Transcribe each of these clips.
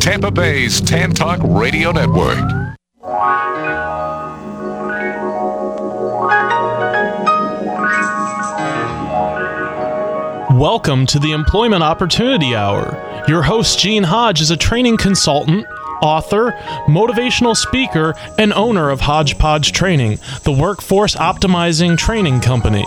Tampa Bay's Tan Talk Radio Network. Welcome to the Employment Opportunity Hour. Your host, Gene Hodge, is a training consultant, author, motivational speaker, and owner of Hodgepodge Training, the workforce optimizing training company.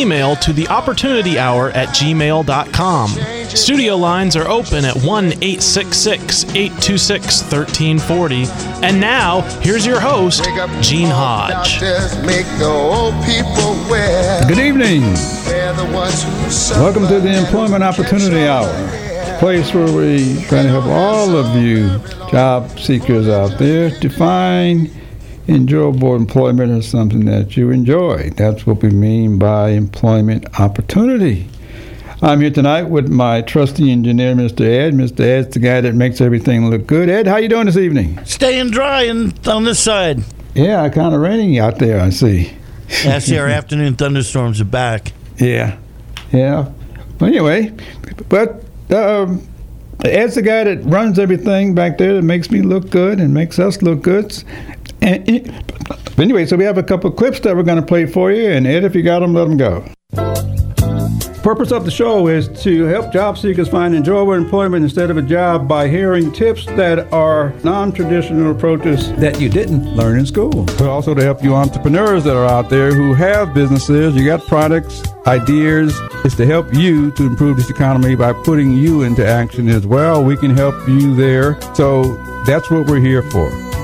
to the opportunity hour at gmail.com. Studio lines are open at 1 866 826 1340. And now, here's your host, Gene Hodge. Good evening. Welcome to the Employment Opportunity Hour, place where we try to help all of you job seekers out there to find enjoyable employment is something that you enjoy. That's what we mean by employment opportunity. I'm here tonight with my trusty engineer, Mr. Ed. Mr. Ed's the guy that makes everything look good. Ed, how you doing this evening? Staying dry and on this side. Yeah, kind of raining out there. I see. Yeah, I see our afternoon thunderstorms are back. Yeah, yeah. But anyway, but um, Ed's the guy that runs everything back there that makes me look good and makes us look good. And, anyway, so we have a couple clips that we're going to play for you, and Ed, if you got them, let them go. Purpose of the show is to help job seekers find enjoyable employment instead of a job by hearing tips that are non-traditional approaches that you didn't learn in school. But also to help you entrepreneurs that are out there who have businesses, you got products, ideas. It's to help you to improve this economy by putting you into action as well. We can help you there. So that's what we're here for.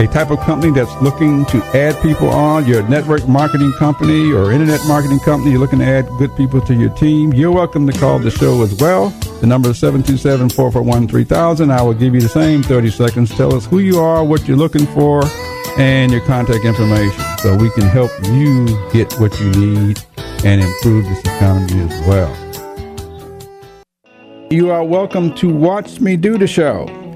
a type of company that's looking to add people on, you're a network marketing company or internet marketing company, you're looking to add good people to your team, you're welcome to call the show as well. The number is 727 441 3000. I will give you the same 30 seconds. Tell us who you are, what you're looking for and your contact information so we can help you get what you need and improve this economy as well. You are welcome to watch me do the show.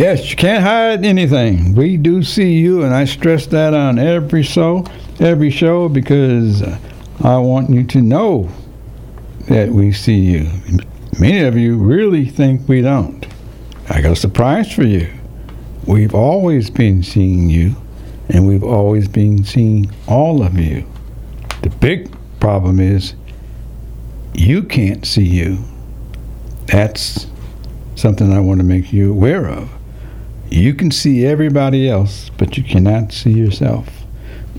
Yes, you can't hide anything. We do see you, and I stress that on every show, every show, because I want you to know that we see you. Many of you really think we don't. I got a surprise for you. We've always been seeing you, and we've always been seeing all of you. The big problem is you can't see you. That's something I want to make you aware of. You can see everybody else, but you cannot see yourself.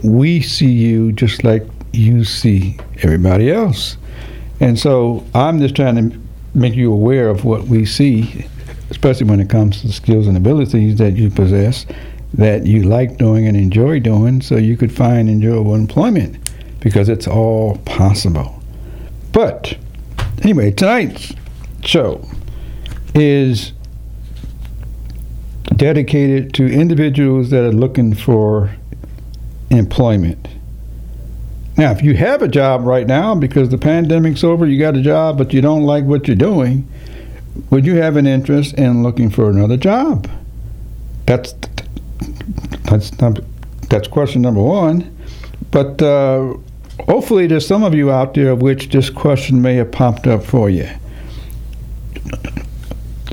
We see you just like you see everybody else. And so I'm just trying to make you aware of what we see, especially when it comes to the skills and abilities that you possess, that you like doing and enjoy doing, so you could find enjoyable employment because it's all possible. But anyway, tonight's show is dedicated to individuals that are looking for employment. Now, if you have a job right now because the pandemic's over, you got a job, but you don't like what you're doing, would you have an interest in looking for another job? That's that's that's question number one. But uh, hopefully, there's some of you out there of which this question may have popped up for you.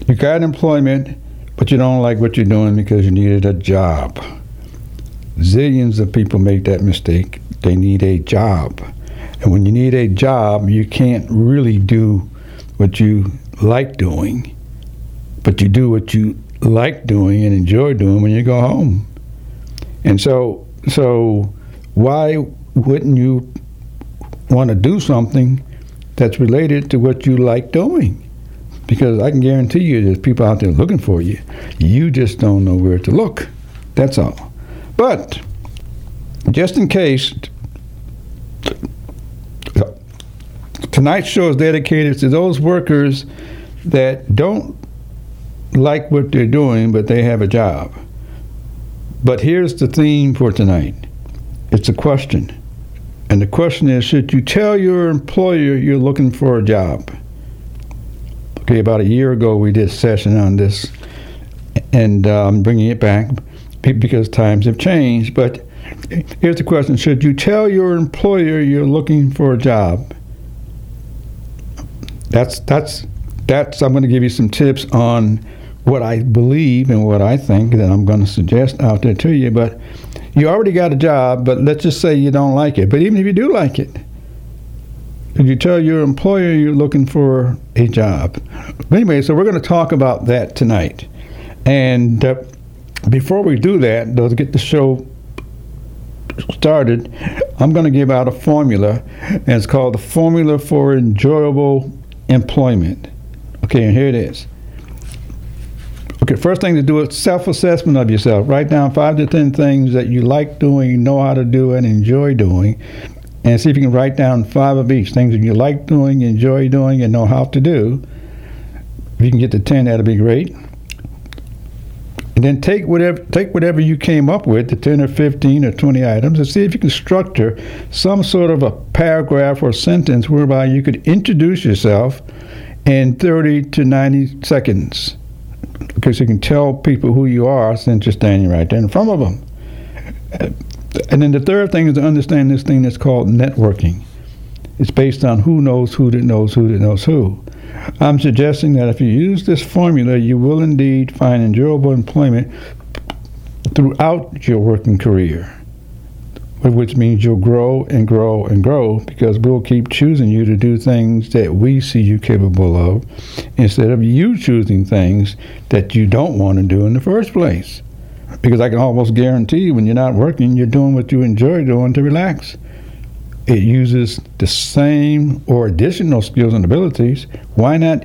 You got employment, but you don't like what you're doing because you needed a job. Zillions of people make that mistake. They need a job. And when you need a job, you can't really do what you like doing, but you do what you like doing and enjoy doing when you go home. And so, so why wouldn't you want to do something that's related to what you like doing? Because I can guarantee you there's people out there looking for you. You just don't know where to look. That's all. But just in case, tonight's show is dedicated to those workers that don't like what they're doing, but they have a job. But here's the theme for tonight it's a question. And the question is Should you tell your employer you're looking for a job? Okay, about a year ago, we did a session on this, and I'm bringing it back because times have changed. But here's the question Should you tell your employer you're looking for a job? That's, that's, that's, I'm going to give you some tips on what I believe and what I think that I'm going to suggest out there to you. But you already got a job, but let's just say you don't like it. But even if you do like it, if you tell your employer you're looking for a job. Anyway, so we're going to talk about that tonight. And uh, before we do that, though, to get the show started, I'm going to give out a formula, and it's called the Formula for Enjoyable Employment. Okay, and here it is. Okay, first thing to do is self-assessment of yourself. Write down five to ten things that you like doing, know how to do, and enjoy doing, and see if you can write down five of each things that you like doing, enjoy doing, and know how to do. If you can get to ten, that'd be great. And then take whatever take whatever you came up with, the ten or fifteen or twenty items, and see if you can structure some sort of a paragraph or sentence whereby you could introduce yourself in thirty to ninety seconds because you can tell people who you are since you're standing right there in front of them. And then the third thing is to understand this thing that's called networking. It's based on who knows who that knows who that knows who. I'm suggesting that if you use this formula, you will indeed find enjoyable employment throughout your working career which means you'll grow and grow and grow because we'll keep choosing you to do things that we see you capable of instead of you choosing things that you don't want to do in the first place. Because I can almost guarantee when you're not working, you're doing what you enjoy doing to relax. It uses the same or additional skills and abilities. Why not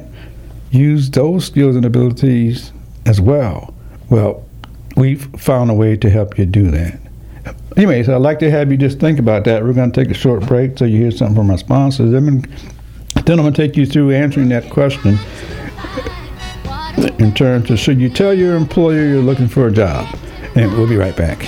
use those skills and abilities as well? Well, we've found a way to help you do that. Anyways, I'd like to have you just think about that. We're going to take a short break so you hear something from our sponsors. Then I'm going to take you through answering that question in terms of should you tell your employer you're looking for a job? And we'll be right back.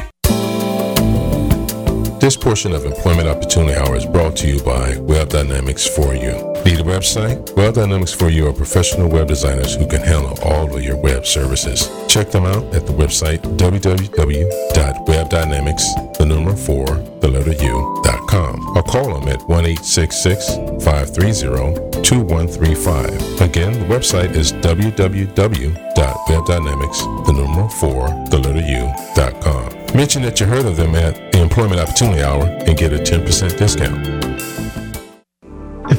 This portion of Employment Opportunity Hour is brought to you by Web Dynamics for You. Need a website? Web Dynamics for You are professional web designers who can handle all of your web services. Check them out at the website www.webdynamics, the number 4, the letter U.com, or call them at 1 530 2135. Again, the website is www.webdynamics, the number 4, the letter U.com. Mention that you heard of them at Employment Opportunity Hour and get a 10% discount.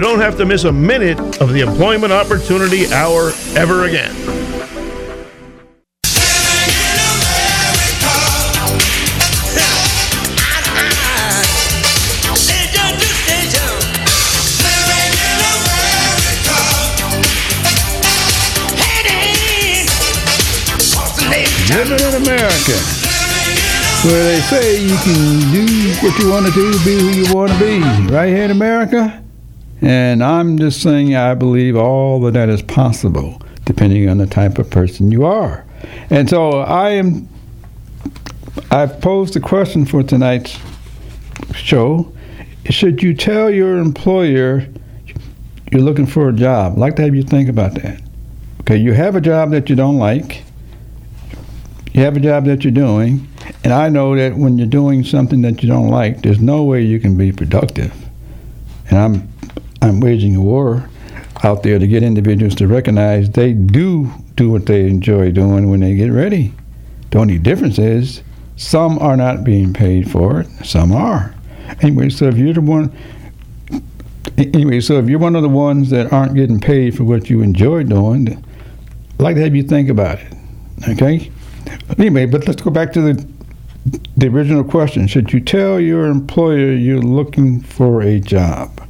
don't have to miss a minute of the Employment Opportunity Hour ever again. Living in America, where they say you can do what you want to do, be who you want to be, right here in America. And I'm just saying I believe all of that is possible, depending on the type of person you are. And so I am. I've posed a question for tonight's show. Should you tell your employer you're looking for a job? I'd like to have you think about that. Okay, you have a job that you don't like you have a job that you're doing, and I know that when you're doing something that you don't like, there's no way you can be productive. And I'm I'm waging a war out there to get individuals to recognize they do do what they enjoy doing when they get ready. The only difference is some are not being paid for it, some are. Anyway, so if you're the one anyway, so if you're one of the ones that aren't getting paid for what you enjoy doing, I'd like to have you think about it. Okay? Anyway, but let's go back to the the original question. Should you tell your employer you're looking for a job?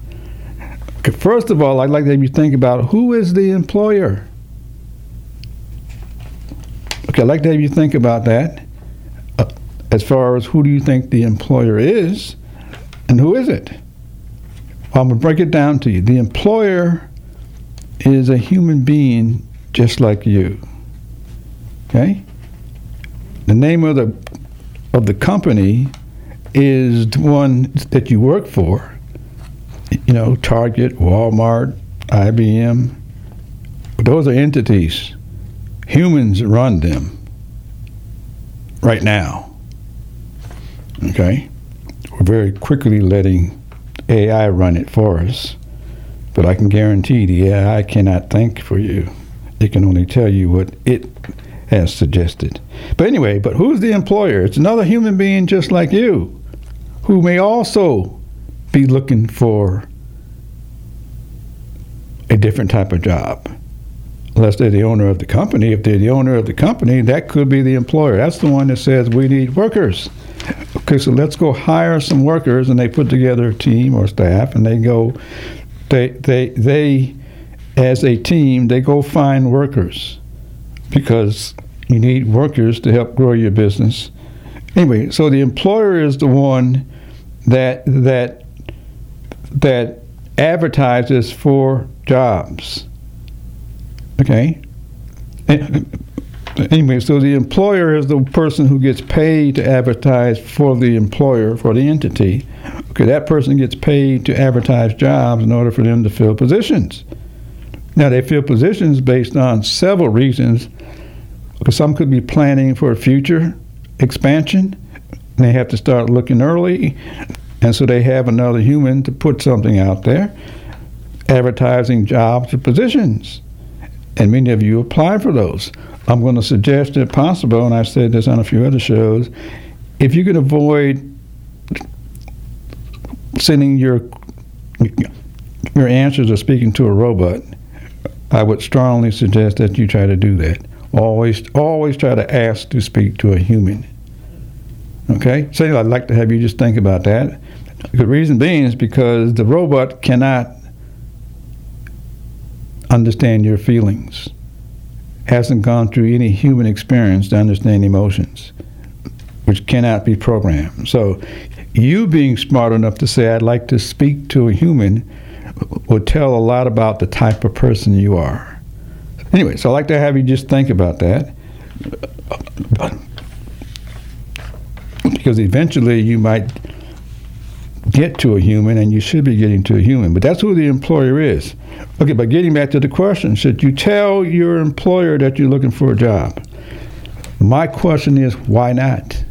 First of all, I'd like to have you think about who is the employer. Okay, I'd like to have you think about that. Uh, as far as who do you think the employer is, and who is it? Well, I'm going to break it down to you. The employer is a human being just like you. Okay? The name of the of the company is the one that you work for. You know, Target, Walmart, IBM. Those are entities. Humans run them right now. Okay? We're very quickly letting AI run it for us. But I can guarantee the AI cannot think for you. It can only tell you what it has suggested. But anyway, but who's the employer? It's another human being just like you who may also be looking for a different type of job. Unless they're the owner of the company. If they're the owner of the company, that could be the employer. That's the one that says we need workers. Okay, so let's go hire some workers, and they put together a team or staff, and they go, they they they, as a team, they go find workers because you need workers to help grow your business. Anyway, so the employer is the one that that that advertises for jobs. Okay. Anyway, so the employer is the person who gets paid to advertise for the employer, for the entity. Okay, that person gets paid to advertise jobs in order for them to fill positions. Now, they fill positions based on several reasons some could be planning for a future expansion. They have to start looking early, and so they have another human to put something out there, advertising jobs or positions. And many of you apply for those. I'm going to suggest, if possible, and I've said this on a few other shows, if you can avoid sending your your answers or speaking to a robot, I would strongly suggest that you try to do that. Always, always try to ask to speak to a human. Okay, so I'd like to have you just think about that. The reason being is because the robot cannot understand your feelings, hasn't gone through any human experience to understand emotions, which cannot be programmed. So, you being smart enough to say, I'd like to speak to a human, would tell a lot about the type of person you are. Anyway, so I'd like to have you just think about that. Because eventually you might get to a human, and you should be getting to a human. But that's who the employer is. Okay, but getting back to the question, should you tell your employer that you're looking for a job? My question is, why not?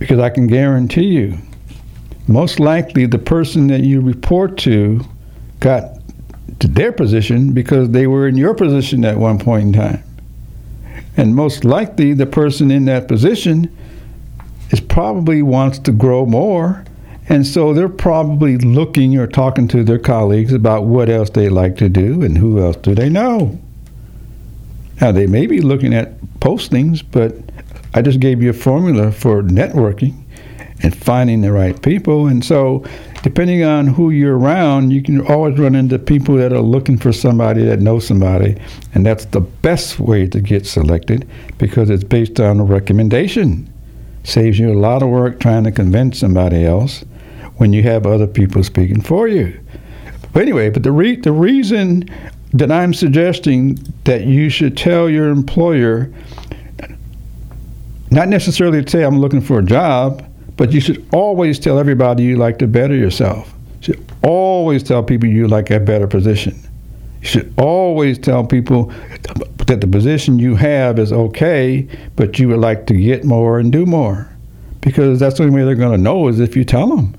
Because I can guarantee you, most likely the person that you report to got to their position because they were in your position at one point in time. And most likely the person in that position is probably wants to grow more. And so they're probably looking or talking to their colleagues about what else they like to do and who else do they know. Now, they may be looking at postings, but I just gave you a formula for networking and finding the right people. And so, depending on who you're around, you can always run into people that are looking for somebody that knows somebody. And that's the best way to get selected because it's based on a recommendation. Saves you a lot of work trying to convince somebody else when you have other people speaking for you. But anyway, but the re- the reason that I'm suggesting that you should tell your employer not necessarily to say I'm looking for a job, but you should always tell everybody you like to better yourself. You should always tell people you like a better position. You should always tell people that the position you have is okay, but you would like to get more and do more, because that's the only way they're going to know is if you tell them.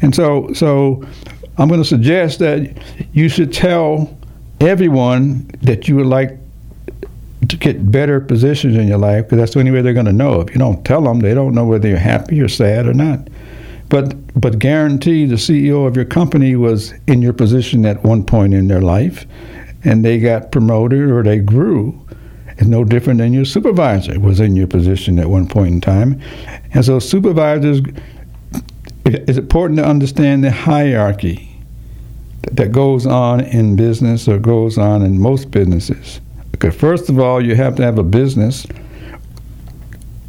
And so, so I'm going to suggest that you should tell everyone that you would like to get better positions in your life, because that's the only way they're going to know. If you don't tell them, they don't know whether you're happy or sad or not. But but guarantee the CEO of your company was in your position at one point in their life, and they got promoted or they grew. It's no different than your supervisor was in your position at one point in time, and so supervisors. It's important to understand the hierarchy that goes on in business or goes on in most businesses. Because first of all, you have to have a business,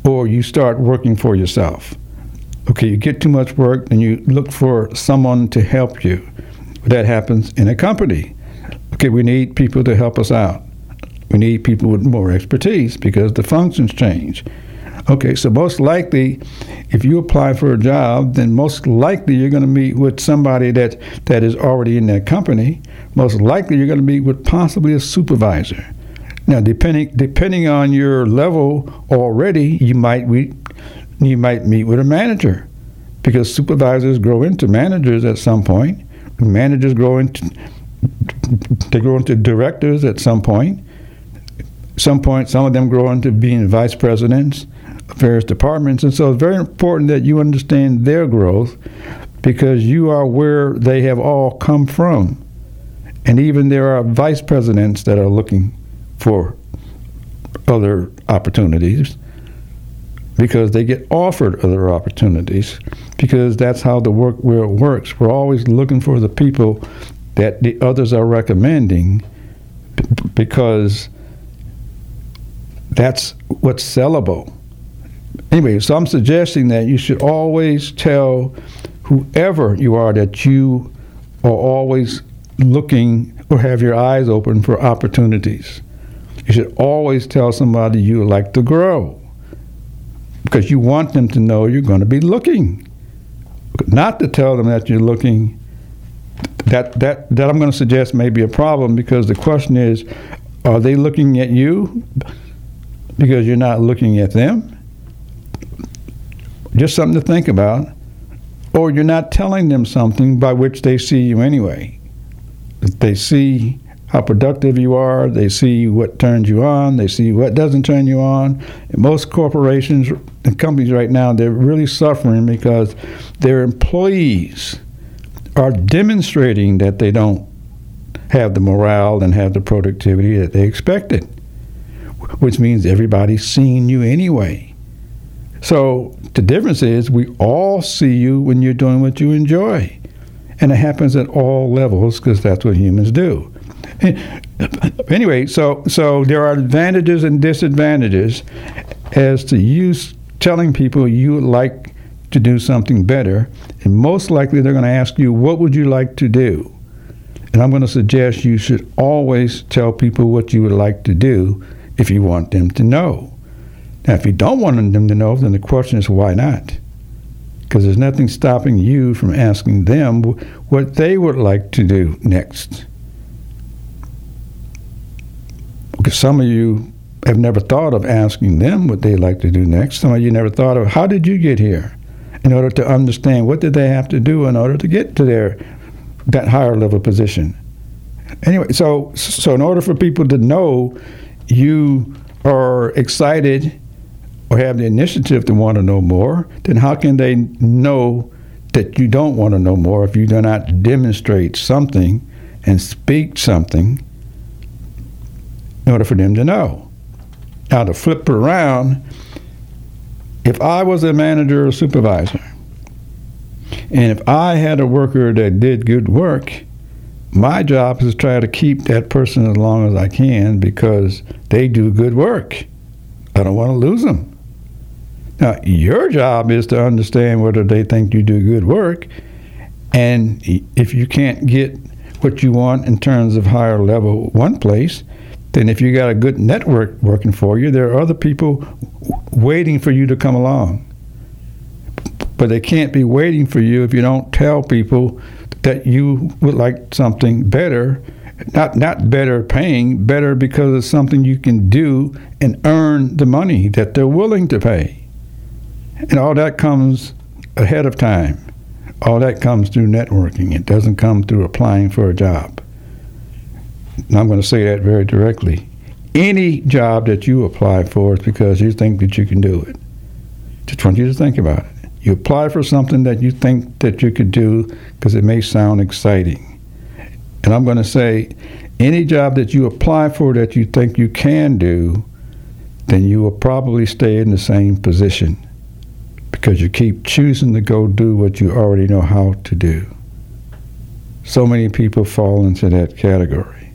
or you start working for yourself okay, you get too much work, and you look for someone to help you. That happens in a company. Okay, we need people to help us out. We need people with more expertise because the functions change. Okay, so most likely, if you apply for a job, then most likely you're going to meet with somebody that, that is already in that company. Most likely you're going to meet with possibly a supervisor. Now, depending depending on your level already, you might we, you might meet with a manager because supervisors grow into managers at some point. Managers grow into they grow into directors at some point. Some point, some of them grow into being vice presidents of various departments, and so it's very important that you understand their growth because you are where they have all come from, and even there are vice presidents that are looking for other opportunities because they get offered other opportunities because that's how the work world works. We're always looking for the people that the others are recommending because that's what's sellable. Anyway, so I'm suggesting that you should always tell whoever you are that you are always looking or have your eyes open for opportunities. You should always tell somebody you like to grow because you want them to know you're going to be looking. Not to tell them that you're looking. That that that I'm going to suggest may be a problem because the question is, are they looking at you because you're not looking at them? Just something to think about. Or you're not telling them something by which they see you anyway. They see how productive you are. They see what turns you on. They see what doesn't turn you on. And most corporations and companies right now, they're really suffering because their employees are demonstrating that they don't have the morale and have the productivity that they expected, which means everybody's seeing you anyway. So the difference is we all see you when you're doing what you enjoy. And it happens at all levels because that's what humans do. Anyway, so so there are advantages and disadvantages as to you telling people you like to do something better, and most likely they're going to ask you, "What would you like to do?" And I'm going to suggest you should always tell people what you would like to do if you want them to know. Now, if you don't want them to know, then the question is, why not? Because there's nothing stopping you from asking them what they would like to do next. Because some of you have never thought of asking them what they like to do next. Some of you never thought of how did you get here in order to understand what did they have to do in order to get to their that higher level position. Anyway, so so in order for people to know you are excited or have the initiative to want to know more, then how can they know that you don't want to know more if you do not demonstrate something and speak something in order for them to know? Now, to flip around, if I was a manager or supervisor, and if I had a worker that did good work, my job is to try to keep that person as long as I can because they do good work. I don't want to lose them. Now, your job is to understand whether they think you do good work. And if you can't get what you want in terms of higher level one place, then if you got a good network working for you, there are other people waiting for you to come along. But they can't be waiting for you if you don't tell people that you would like something better not not better paying, better because it's something you can do and earn the money that they're willing to pay. And all that comes ahead of time. All that comes through networking. It doesn't come through applying for a job. I'm going to say that very directly. Any job that you apply for is because you think that you can do it. Just want you to think about it. You apply for something that you think that you could do because it may sound exciting. And I'm going to say any job that you apply for that you think you can do, then you will probably stay in the same position because you keep choosing to go do what you already know how to do. So many people fall into that category.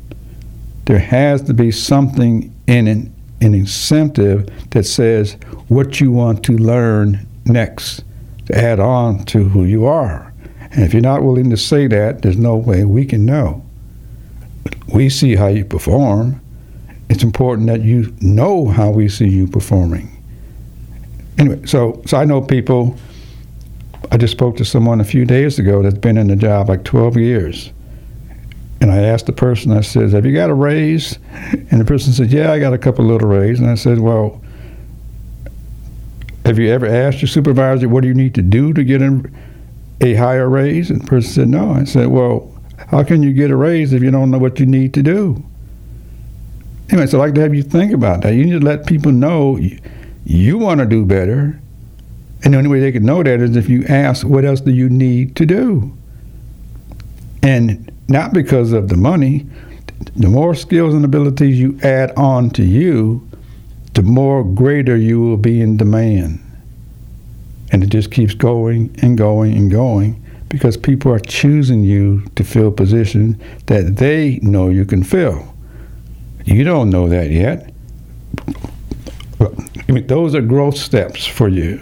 There has to be something in an, an incentive that says what you want to learn next to add on to who you are. And if you're not willing to say that, there's no way we can know. We see how you perform. It's important that you know how we see you performing anyway, so so I know people. I just spoke to someone a few days ago that's been in the job like 12 years. And I asked the person, I said, Have you got a raise? And the person said, Yeah, I got a couple little raises. And I said, Well, have you ever asked your supervisor, What do you need to do to get a, higher raise? And the person said, No. I said, Well, how can you get a raise if you don't know what you need to do? Anyway, so I'd like to have you think about that. You need to let people know you want to do better. And the only way they can know that is if you ask, what else do you need to do? And not because of the money. The more skills and abilities you add on to you, the more greater you will be in demand. And it just keeps going and going and going because people are choosing you to fill positions that they know you can fill. You don't know that yet. I mean, those are growth steps for you.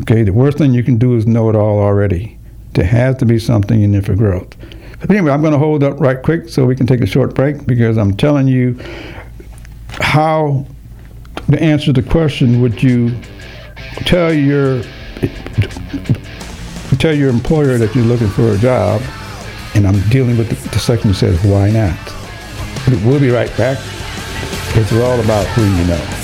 Okay, the worst thing you can do is know it all already. There has to be something in there for growth. But anyway, I'm going to hold up right quick so we can take a short break because I'm telling you how to answer the question would you tell your tell your employer that you're looking for a job and I'm dealing with the, the section that says why not. We'll be right back. It's all about who you know.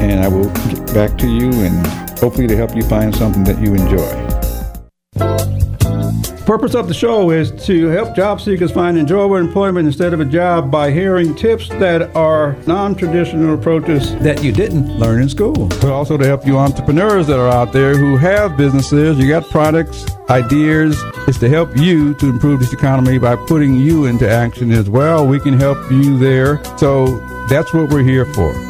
and I will get back to you and hopefully to help you find something that you enjoy. Purpose of the show is to help job seekers find enjoyable employment instead of a job by hearing tips that are non-traditional approaches that you didn't learn in school. But also to help you entrepreneurs that are out there who have businesses, you got products, ideas. It's to help you to improve this economy by putting you into action as well. We can help you there. So that's what we're here for.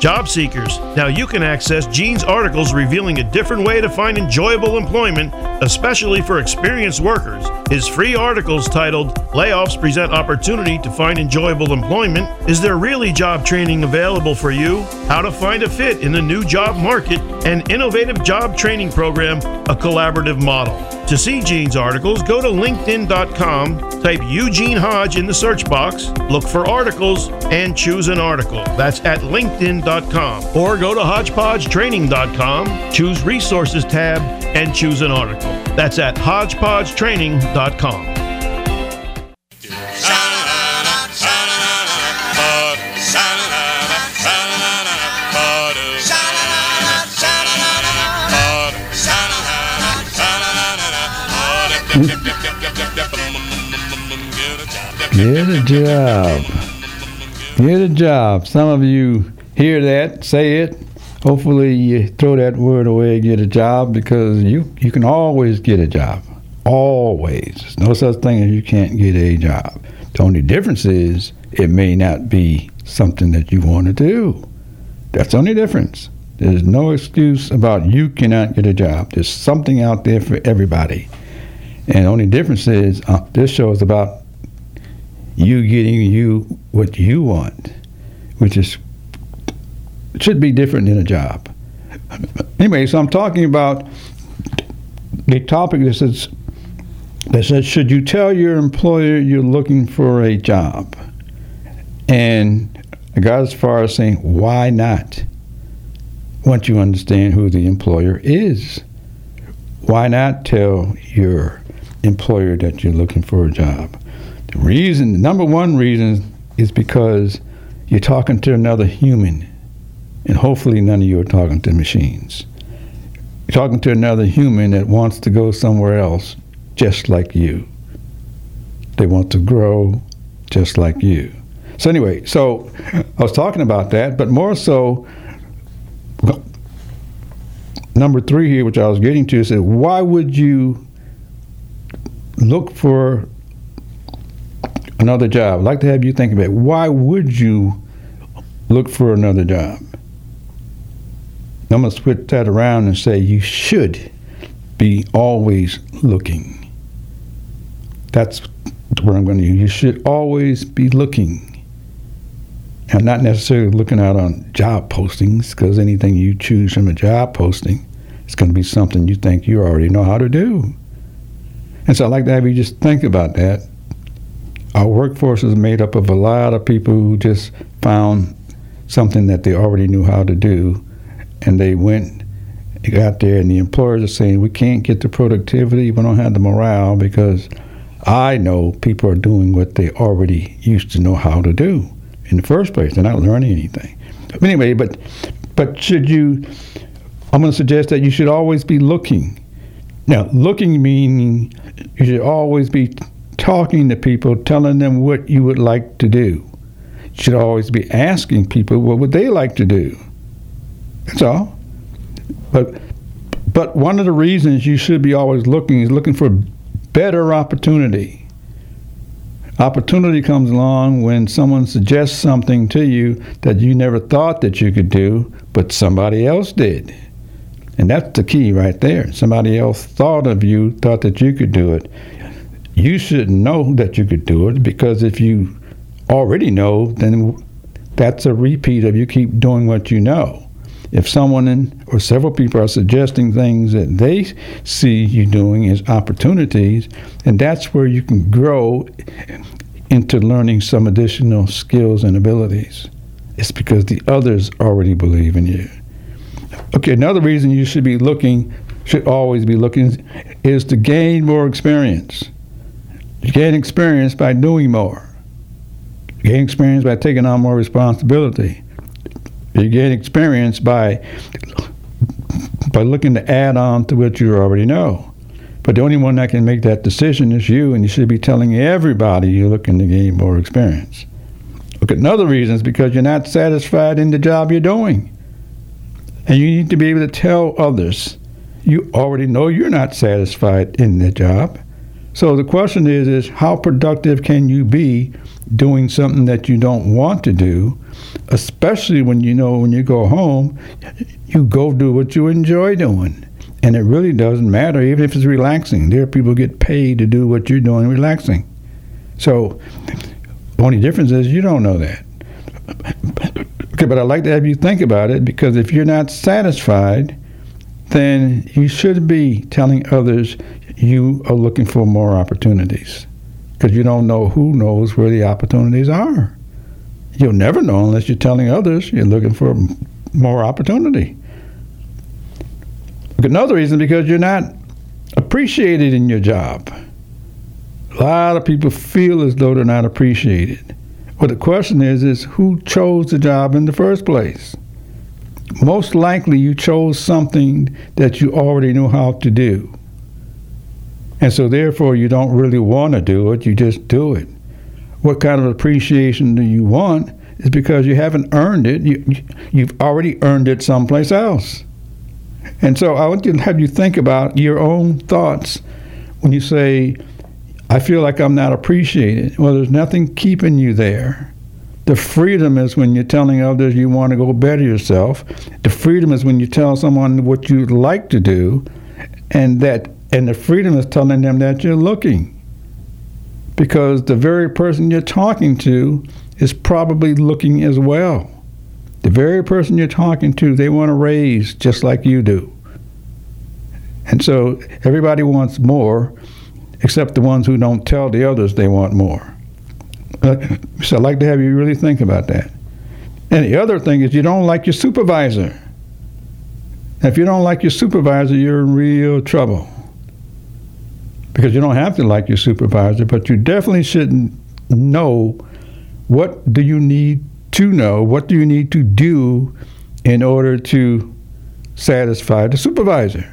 Job seekers, now you can access Gene's articles revealing a different way to find enjoyable employment, especially for experienced workers. His free articles titled Layoffs Present Opportunity to Find Enjoyable Employment Is There Really Job Training Available for You? How to Find a Fit in the New Job Market, an innovative job training program, a collaborative model. To see Gene's articles, go to LinkedIn.com, type Eugene Hodge in the search box, look for articles, and choose an article. That's at LinkedIn.com. Or go to HodgepodgeTraining.com, choose Resources tab, and choose an article. That's at HodgepodgeTraining.com. Get a job. Get a job. Some of you hear that, say it. Hopefully, you throw that word away, and get a job, because you, you can always get a job. Always. There's no such thing as you can't get a job. The only difference is it may not be something that you want to do. That's the only difference. There's no excuse about you cannot get a job. There's something out there for everybody. And the only difference is uh, this show is about you getting you what you want, which is should be different than a job. Anyway, so I'm talking about the topic that says that says should you tell your employer you're looking for a job? And I got as far as saying why not? Once you understand who the employer is, why not tell your employer that you're looking for a job? The reason, the number one reason, is because you're talking to another human, and hopefully none of you are talking to machines. You're talking to another human that wants to go somewhere else, just like you. They want to grow, just like you. So anyway, so I was talking about that, but more so, number three here, which I was getting to, is why would you look for another job. I'd like to have you think about it. why would you look for another job? I'm going to switch that around and say you should be always looking. That's what I'm going to use. You should always be looking. And not necessarily looking out on job postings, because anything you choose from a job posting is going to be something you think you already know how to do. And so I'd like to have you just think about that our workforce is made up of a lot of people who just found something that they already knew how to do, and they went, got there, and the employers are saying, we can't get the productivity, we don't have the morale because I know people are doing what they already used to know how to do. in the first place. They're not learning anything. Anyway, but but should you? I'm going to suggest that you should always be looking. Now, looking meaning you should always be talking to people, telling them what you would like to do. You should always be asking people what would they like to do. That's all. But but one of the reasons you should be always looking is looking for better opportunity. Opportunity comes along when someone suggests something to you that you never thought that you could do, but somebody else did. And that's the key right there. Somebody else thought of you, thought that you could do it. You should know that you could do it because if you already know, then that's a repeat of you keep doing what you know. If someone or several people are suggesting things that they see you doing as opportunities, and that's where you can grow into learning some additional skills and abilities. It's because the others already believe in you. Okay, another reason you should be looking, should always be looking, is to gain more experience. You gain experience by doing more. You gain experience by taking on more responsibility. You gain experience by by looking to add on to what you already know. But the only one that can make that decision is you, and you should be telling everybody you're looking to gain more experience. Look at another reason is because you're not satisfied in the job you're doing. And you need to be able to tell others you already know you're not satisfied in the job. So the question is is how productive can you be doing something that you don't want to do, especially when you know when you go home, you go do what you enjoy doing. And it really doesn't matter, even if it's relaxing. There are people get paid to do what you're doing relaxing. So only difference is you don't know that. Okay, but I'd like to have you think about it because if you're not satisfied, then you should be telling others you are looking for more opportunities because you don't know who knows where the opportunities are. You'll never know unless you're telling others you're looking for more opportunity. Another reason because you're not appreciated in your job. A lot of people feel as though they're not appreciated. Well, the question is, is who chose the job in the first place? Most likely you chose something that you already knew how to do. And so, therefore, you don't really want to do it, you just do it. What kind of appreciation do you want? Is because you haven't earned it, you, you've already earned it someplace else. And so, I want to have you think about your own thoughts when you say, I feel like I'm not appreciated. Well, there's nothing keeping you there. The freedom is when you're telling others you want to go better yourself. The freedom is when you tell someone what you'd like to do, and that and the freedom is telling them that you're looking. Because the very person you're talking to is probably looking as well. The very person you're talking to, they want to raise just like you do. And so everybody wants more, except the ones who don't tell the others they want more. So I'd like to have you really think about that. And the other thing is you don't like your supervisor. If you don't like your supervisor, you're in real trouble because you don't have to like your supervisor, but you definitely should know what do you need to know, what do you need to do in order to satisfy the supervisor.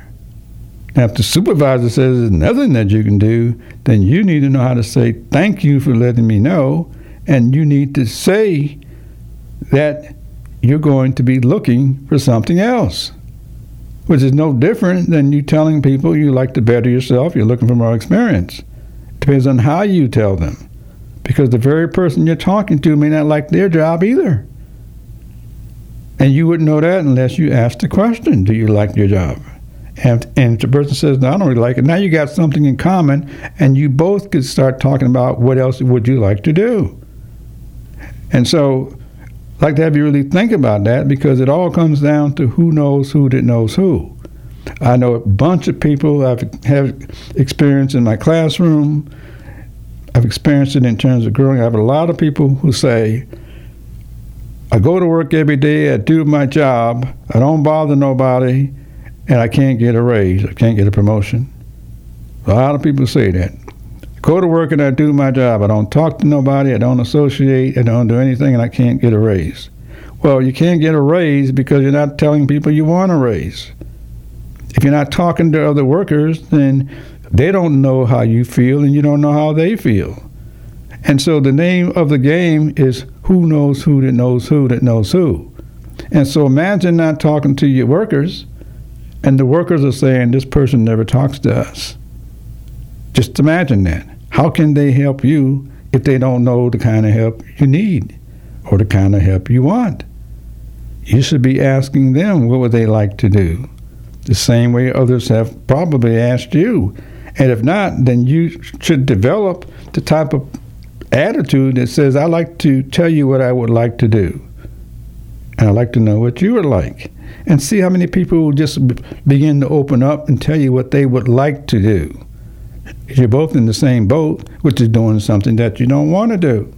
Now, if the supervisor says there's nothing that you can do, then you need to know how to say thank you for letting me know, and you need to say that you're going to be looking for something else which is no different than you telling people you like to better yourself, you're looking for more experience. Depends on how you tell them. Because the very person you're talking to may not like their job either. And you wouldn't know that unless you asked the question, do you like your job? And, and if the person says, no, I don't really like it, now you got something in common, and you both could start talking about what else would you like to do. And so like to have you really think about that because it all comes down to who knows who that knows who. I know a bunch of people I've have experience in my classroom. I've experienced it in terms of growing. I have a lot of people who say, I go to work every day, I do my job, I don't bother nobody, and I can't get a raise, I can't get a promotion. A lot of people say that. Go to work and I do my job. I don't talk to nobody. I don't associate. I don't do anything, and I can't get a raise. Well, you can't get a raise because you're not telling people you want a raise. If you're not talking to other workers, then they don't know how you feel, and you don't know how they feel. And so the name of the game is who knows who that knows who that knows who. And so imagine not talking to your workers, and the workers are saying, This person never talks to us. Just imagine that. How can they help you if they don't know the kind of help you need or the kind of help you want? You should be asking them what would they like to do, the same way others have probably asked you. And if not, then you should develop the type of attitude that says, I like to tell you what I would like to do. And I'd like to know what you would like. And see how many people will just begin to open up and tell you what they would like to do. You're both in the same boat, which is doing something that you don't want to do.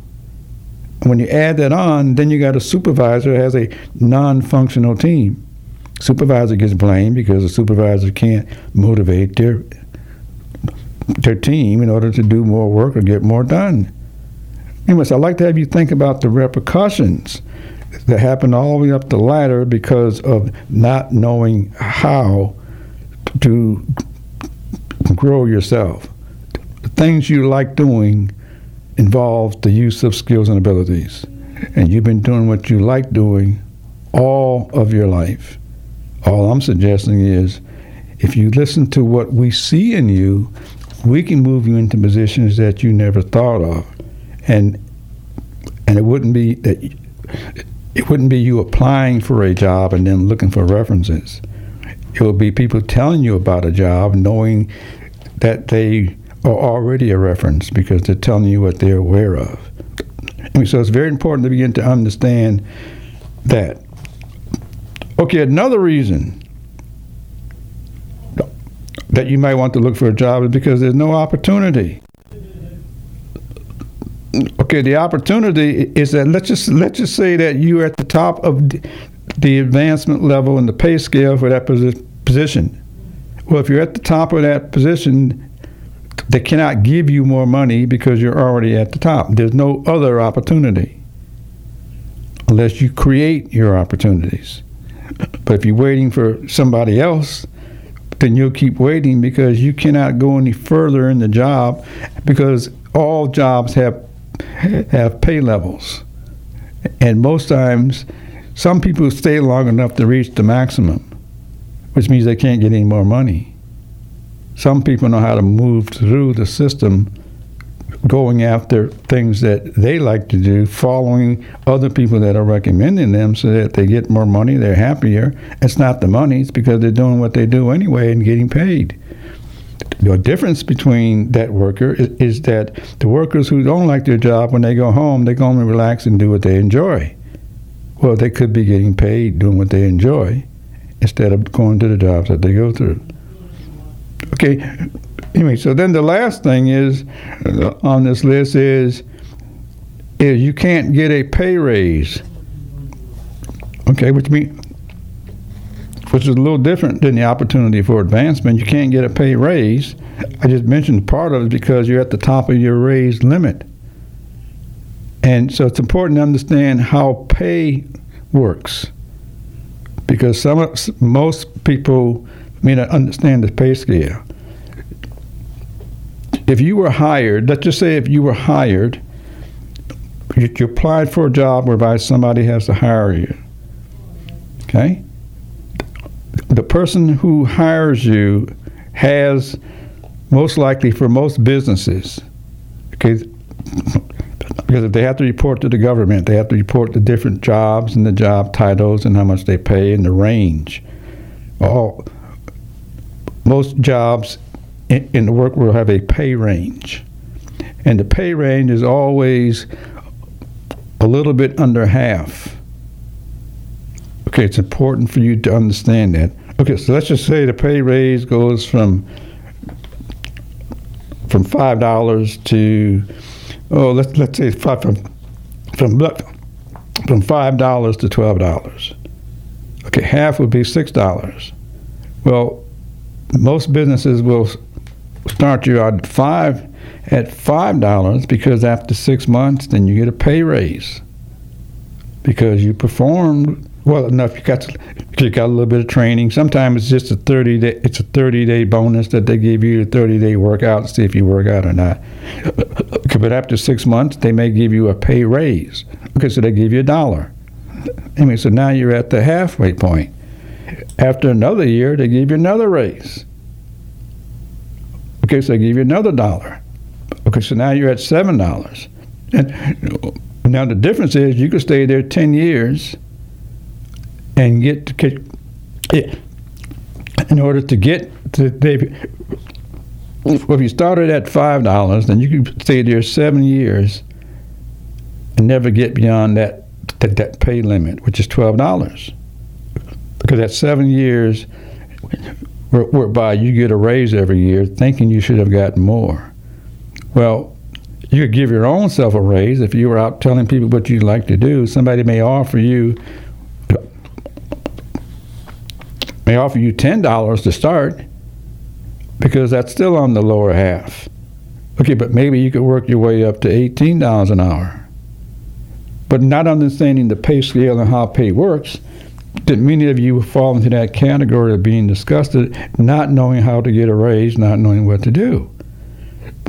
And when you add that on, then you got a supervisor that has a non functional team. Supervisor gets blamed because the supervisor can't motivate their their team in order to do more work or get more done. Anyways, I'd like to have you think about the repercussions that happen all the way up the ladder because of not knowing how to grow yourself. Things you like doing involve the use of skills and abilities. And you've been doing what you like doing all of your life. All I'm suggesting is if you listen to what we see in you, we can move you into positions that you never thought of. And and it wouldn't be that it wouldn't be you applying for a job and then looking for references. It would be people telling you about a job, knowing that they are already a reference because they're telling you what they're aware of. And so it's very important to begin to understand that. Okay, another reason that you might want to look for a job is because there's no opportunity. Okay, the opportunity is that let's just let's just say that you're at the top of the advancement level in the pay scale for that position. Well, if you're at the top of that position, they cannot give you more money because you're already at the top. There's no other opportunity unless you create your opportunities. But if you're waiting for somebody else, then you'll keep waiting because you cannot go any further in the job because all jobs have have pay levels. And most times some people stay long enough to reach the maximum, which means they can't get any more money. Some people know how to move through the system going after things that they like to do, following other people that are recommending them so that they get more money, they're happier. It's not the money, it's because they're doing what they do anyway and getting paid. The difference between that worker is, is that the workers who don't like their job, when they go home, they go home and relax and do what they enjoy. Well, they could be getting paid doing what they enjoy instead of going to the jobs that they go through. Okay, anyway, so then the last thing is uh, on this list is is you can't get a pay raise. Okay, which means which is a little different than the opportunity for advancement. You can't get a pay raise. I just mentioned part of it because you're at the top of your raise limit. And so it's important to understand how pay works because some most people may not understand the pay scale if you were hired, let's just say if you were hired, you, you applied for a job whereby somebody has to hire you. Okay? The person who hires you has most likely for most businesses, okay, because if they have to report to the government, they have to report the different jobs and the job titles and how much they pay and the range. All most jobs in, in the work world have a pay range. And the pay range is always a little bit under half. Okay, it's important for you to understand that. Okay, so let's just say the pay raise goes from from five dollars to oh let's let's say five from from from five dollars to twelve dollars. Okay, half would be six dollars. Well, most businesses will start you at five, at five dollars because after six months, then you get a pay raise because you performed well enough. You got to, you got a little bit of training. Sometimes it's just a thirty day. It's a thirty day bonus that they give you a thirty day workout to see if you work out or not. But after six months, they may give you a pay raise. Okay, so they give you a dollar. Anyway, so now you're at the halfway point. After another year, they give you another raise. Okay, so they give you another dollar. Okay, so now you're at seven dollars. And now the difference is you could stay there ten years and get to in order to get to they if you started at five dollars, then you could stay there seven years and never get beyond that that, that pay limit, which is twelve dollars. Because at seven years, whereby you get a raise every year, thinking you should have gotten more. Well, you could give your own self a raise if you were out telling people what you'd like to do. Somebody may offer you may offer you ten dollars to start because that's still on the lower half. Okay, but maybe you could work your way up to eighteen dollars an hour. But not understanding the pay scale and how pay works, that many of you fall into that category of being disgusted, not knowing how to get a raise, not knowing what to do.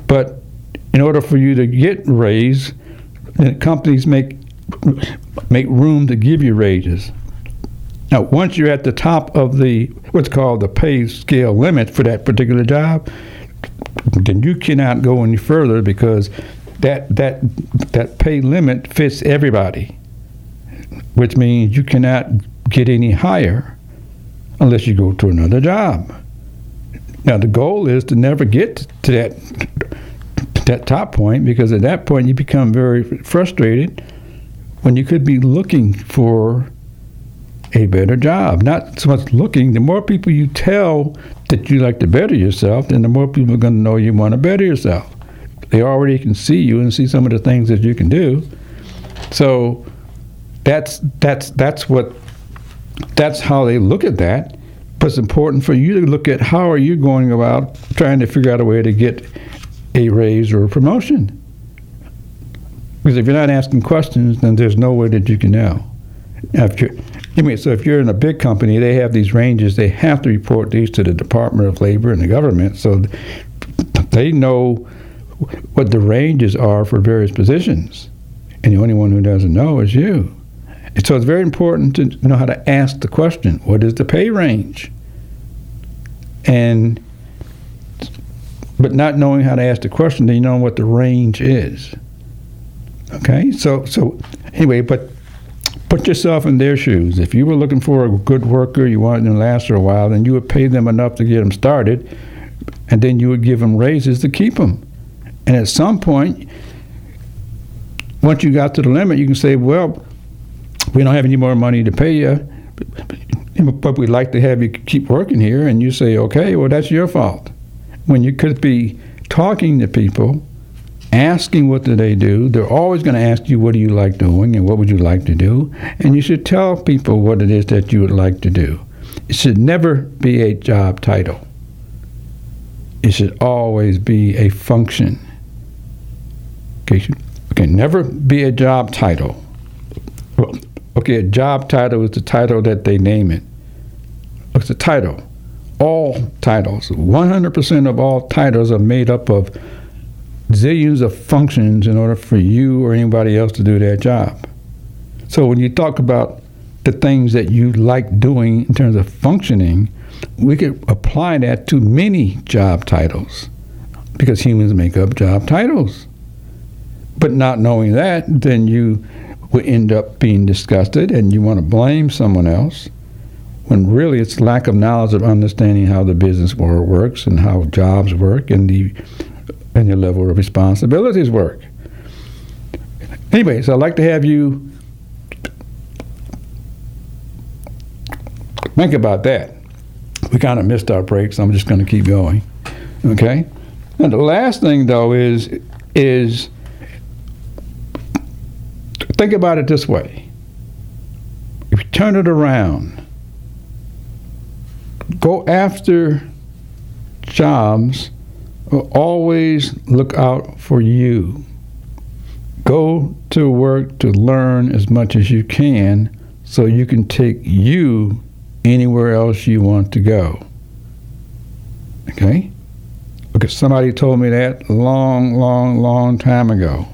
But in order for you to get raise, companies make make room to give you raises. Now, once you're at the top of the what's called the pay scale limit for that particular job, then you cannot go any further because that that that pay limit fits everybody, which means you cannot get any higher unless you go to another job. Now, the goal is to never get to that that top point because at that point you become very frustrated when you could be looking for a better job. Not so much looking. The more people you tell that you like to better yourself, then the more people are going to know you want to better yourself. They already can see you and see some of the things that you can do. So that's that's that's what that's how they look at that. But it's important for you to look at how are you going about trying to figure out a way to get a raise or a promotion. Because if you're not asking questions, then there's no way that you can know. I mean, so if you're in a big company, they have these ranges. They have to report these to the Department of Labor and the government, so they know what the ranges are for various positions. And the only one who doesn't know is you. And so it's very important to know how to ask the question: What is the pay range? And but not knowing how to ask the question, then you know what the range is. Okay, so so anyway, but put yourself in their shoes. If you were looking for a good worker, you wanted them to last for a while, then you would pay them enough to get them started, and then you would give them raises to keep them. And at some point, once you got to the limit, you can say, well, we don't have any more money to pay you, but we'd like to have you keep working here. And you say, okay, well, that's your fault. When you could be talking to people asking what do they do. They're always going to ask you what do you like doing and what would you like to do, and you should tell people what it is that you would like to do. It should never be a job title. It should always be a function. Okay, okay, never be a job title. Well, okay, a job title is the title that they name it. It's a title. All titles, 100% of all titles are made up of zillions of functions in order for you or anybody else to do their job. So when you talk about the things that you like doing in terms of functioning, we could apply that to many job titles because humans make up job titles. But not knowing that, then you will end up being disgusted and you want to blame someone else when really it's lack of knowledge of understanding how the business world works and how jobs work and the and your level of responsibilities work. Anyways, I'd like to have you think about that. We kind of missed our break, so I'm just going to keep going. Okay? And the last thing, though, is is think about it this way. If you turn it around, go after jobs always look out for you. Go to work to learn as much as you can so you can take you anywhere else you want to go. Okay? Because somebody told me that long, long, long time ago.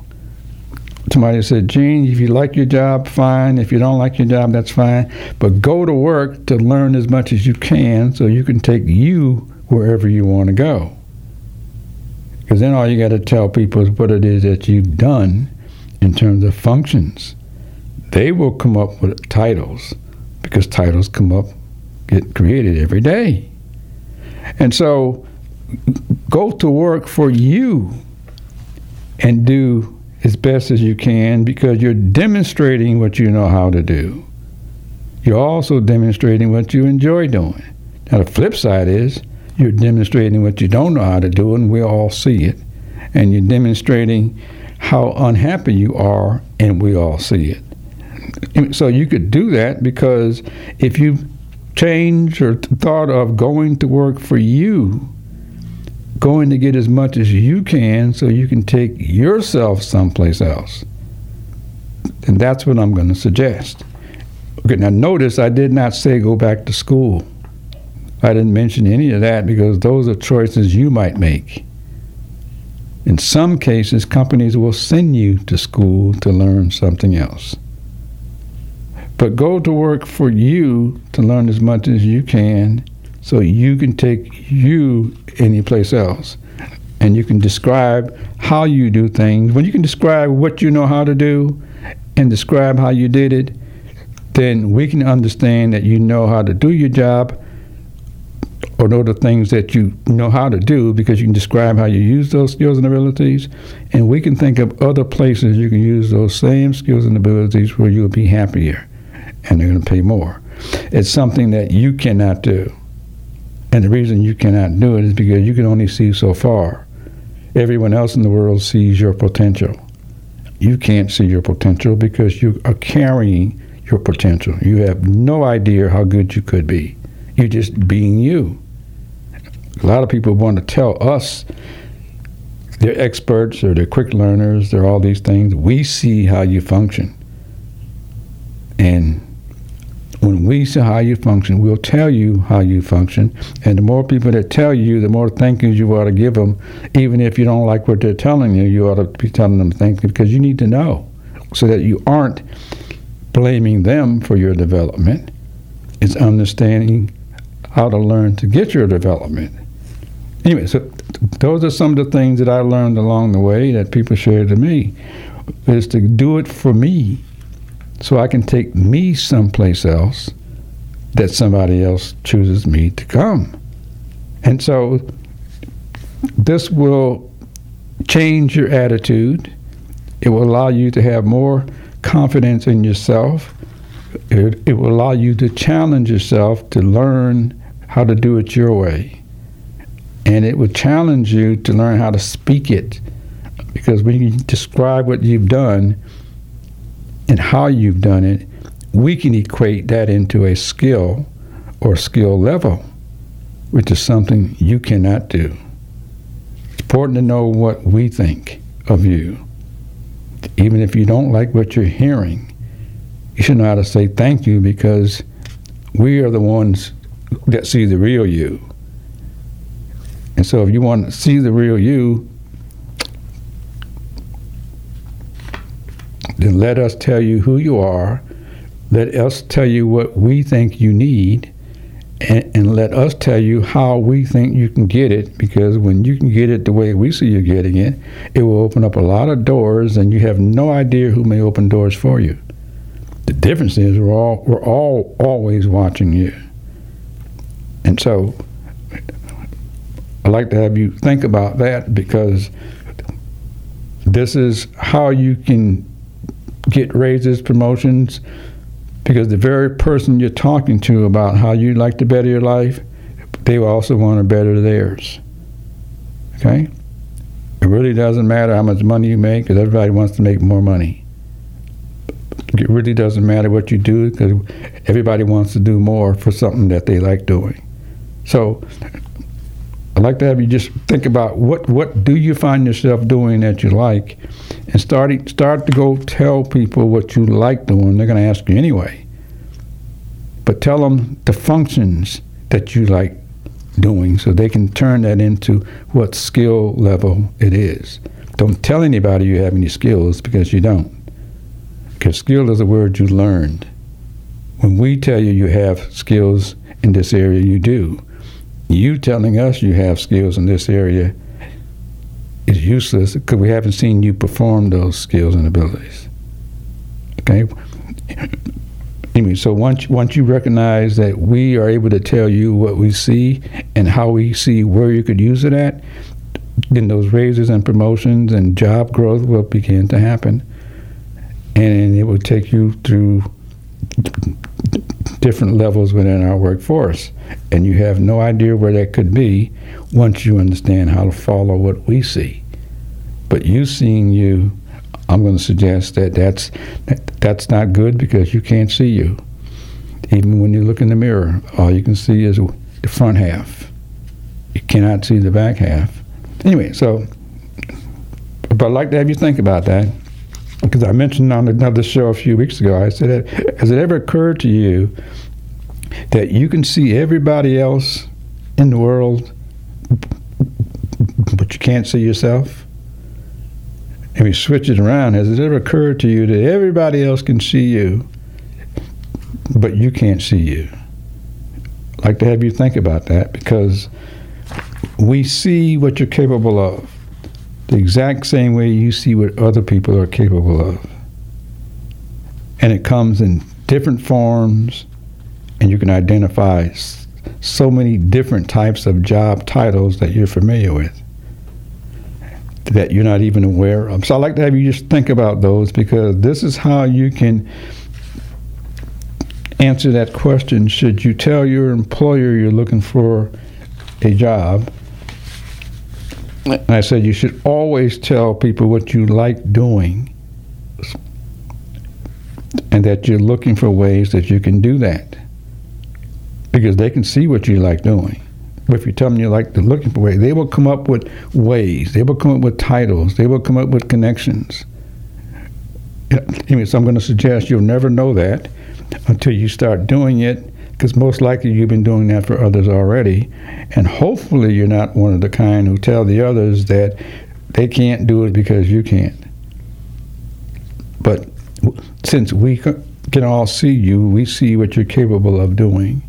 Somebody said, Gene, if you like your job, fine. If you don't like your job, that's fine. But go to work to learn as much as you can so you can take you wherever you want to go. Because then all you got to tell people is what it is that you've done in terms of functions. They will come up with titles because titles come up, get created every day. And so go to work for you and do as best as you can because you're demonstrating what you know how to do. You're also demonstrating what you enjoy doing. Now, the flip side is you're demonstrating what you don't know how to do, and we all see it. And you're demonstrating how unhappy you are, and we all see it. So you could do that because if you change or thought of going to work for you, going to get as much as you can so you can take yourself someplace else. And that's what I'm going to suggest. Okay, now notice I did not say go back to school. I didn't mention any of that because those are choices you might make. In some cases, companies will send you to school to learn something else. But go to work for you to learn as much as you can so you can take you anyplace else. And you can describe how you do things. When you can describe what you know how to do and describe how you did it, then we can understand that you know how to do your job or know the things that you know how to do because you can describe how you use those skills and abilities. And we can think of other places you can use those same skills and abilities where you'll be happier and they're going to pay more. It's something that you cannot do. And the reason you cannot do it is because you can only see so far. Everyone else in the world sees your potential. You can't see your potential because you are carrying your potential. You have no idea how good you could be. You're just being you. A lot of people want to tell us they're experts or they're quick learners, they're all these things. We see how you function. And when we see how you function, we'll tell you how you function. And the more people that tell you, the more thank yous you ought to give them. Even if you don't like what they're telling you, you ought to be telling them thank you because you need to know so that you aren't blaming them for your development. It's understanding how to learn to get your development. Anyway, so those are some of the things that I learned along the way that people shared to me is to do it for me so I can take me someplace else that somebody else chooses me to come. And so this will change your attitude. It will allow you to have more confidence in yourself. It, it will allow you to challenge yourself to learn how to do it your way. And it will challenge you to learn how to speak it. Because when you describe what you've done, and how you've done it, we can equate that into a skill or skill level, which is something you cannot do. It's important to know what we think of you. Even if you don't like what you're hearing, you should know how to say thank you because we are the ones that see the real you. And so if you want to see the real you, then let us tell you who you are. Let us tell you what we think you need. And, and, let us tell you how we think you can get it because when you can get it the way we see you getting it, it will open up a lot of doors and you have no idea who may open doors for you. The difference is we're all we're all always watching you. And so I'd like to have you think about that because this is how you can get raises, promotions, because the very person you're talking to about how you'd like to better your life, they will also want to better theirs. Okay? It really doesn't matter how much money you make because everybody wants to make more money. It really doesn't matter what you do because everybody wants to do more for something that they like doing. So, I'd like to have you just think about what what do you find yourself doing that you like, and start start to go tell people what you like doing. They're going to ask you anyway. But tell them the functions that you like doing, so they can turn that into what skill level it is. Don't tell anybody you have any skills because you don't. Because skill is a word you learned. When we tell you you have skills in this area, you do. You telling us you have skills in this area is useless because we haven't seen you perform those skills and abilities. Okay? Anyway, so once once you recognize that we are able to tell you what we see and how we see where you could use it at, then those raises and promotions and job growth will begin to happen, and it will take you through different levels within our workforce. And you have no idea where that could be once you understand how to follow what we see. But you seeing you, I'm going to suggest that that's, that's not good because you can't see you. Even when you look in the mirror, all you can see is the front half. You cannot see the back half. Anyway, so, but I'd like to have you think about that because I mentioned on another show a few weeks ago, I said, has it ever occurred to you that you can see everybody else in the world, but you can't see yourself? We switch it around. Has it ever occurred to you that everybody else can see you, but you can't see you? I'd like to have you think about that because we see what you're capable of the exact same way you see what other people are capable of. And it comes in different forms, and you can identify so many different types of job titles that you're familiar with that you're not even aware of. So I'd like to have you just think about those because this is how you can answer that question should you tell your employer you're looking for a job and I said you should always tell people what you like doing and that you're looking for ways that you can do that because they can see what you like doing. If you tell them you like to looking for ways, they will come up with ways. They will come up with titles. They will come up with connections. Anyway, so I'm going to suggest you'll never know that until you start doing it because most likely you've been doing that for others already. And hopefully you're not one of the kind who tell the others that they can't do it because you can't. But since we can all see you, we see what you're capable of doing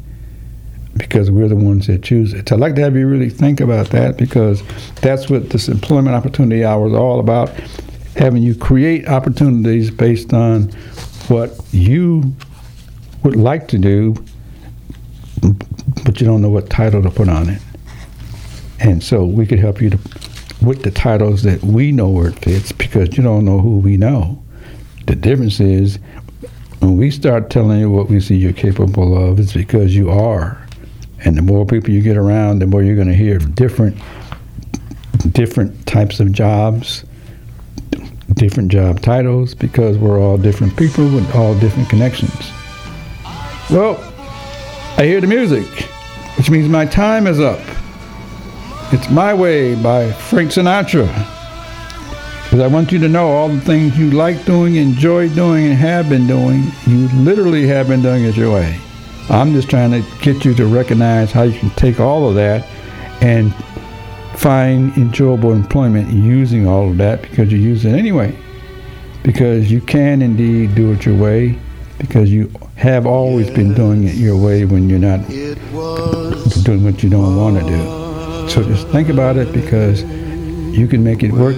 because we're the ones that choose it. So I'd like to have you really think about that because that's what this employment opportunity hour is all about having you create opportunities based on what you would like to do but you don't know what title to put on it. And so we could help you to, with the titles that we know where it fits because you don't know who we know. The difference is when we start telling you what we see you're capable of, it's because you are. And the more people you get around, the more you're going to hear different different types of jobs, different job titles, because we're all different people with all different connections. Well, I hear the music, which means my time is up. It's My Way by Frank Sinatra. Because I want you to know all the things you like doing, enjoy doing, and have been doing, you literally have been doing it your way. I'm just trying to get you to recognize how you can take all of that and find enjoyable employment using all of that because you use it anyway. Because you can indeed do it your way because you have always been doing it your way when you're not doing what you don't want to do. So just think about it because you can make it work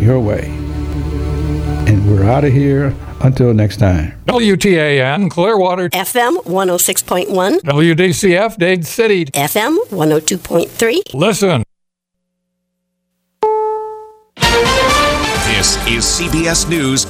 your way. And we're out of here until next time. WTAN Clearwater. FM 106.1 WDCF Dade City. FM 102.3 Listen. This is CBS News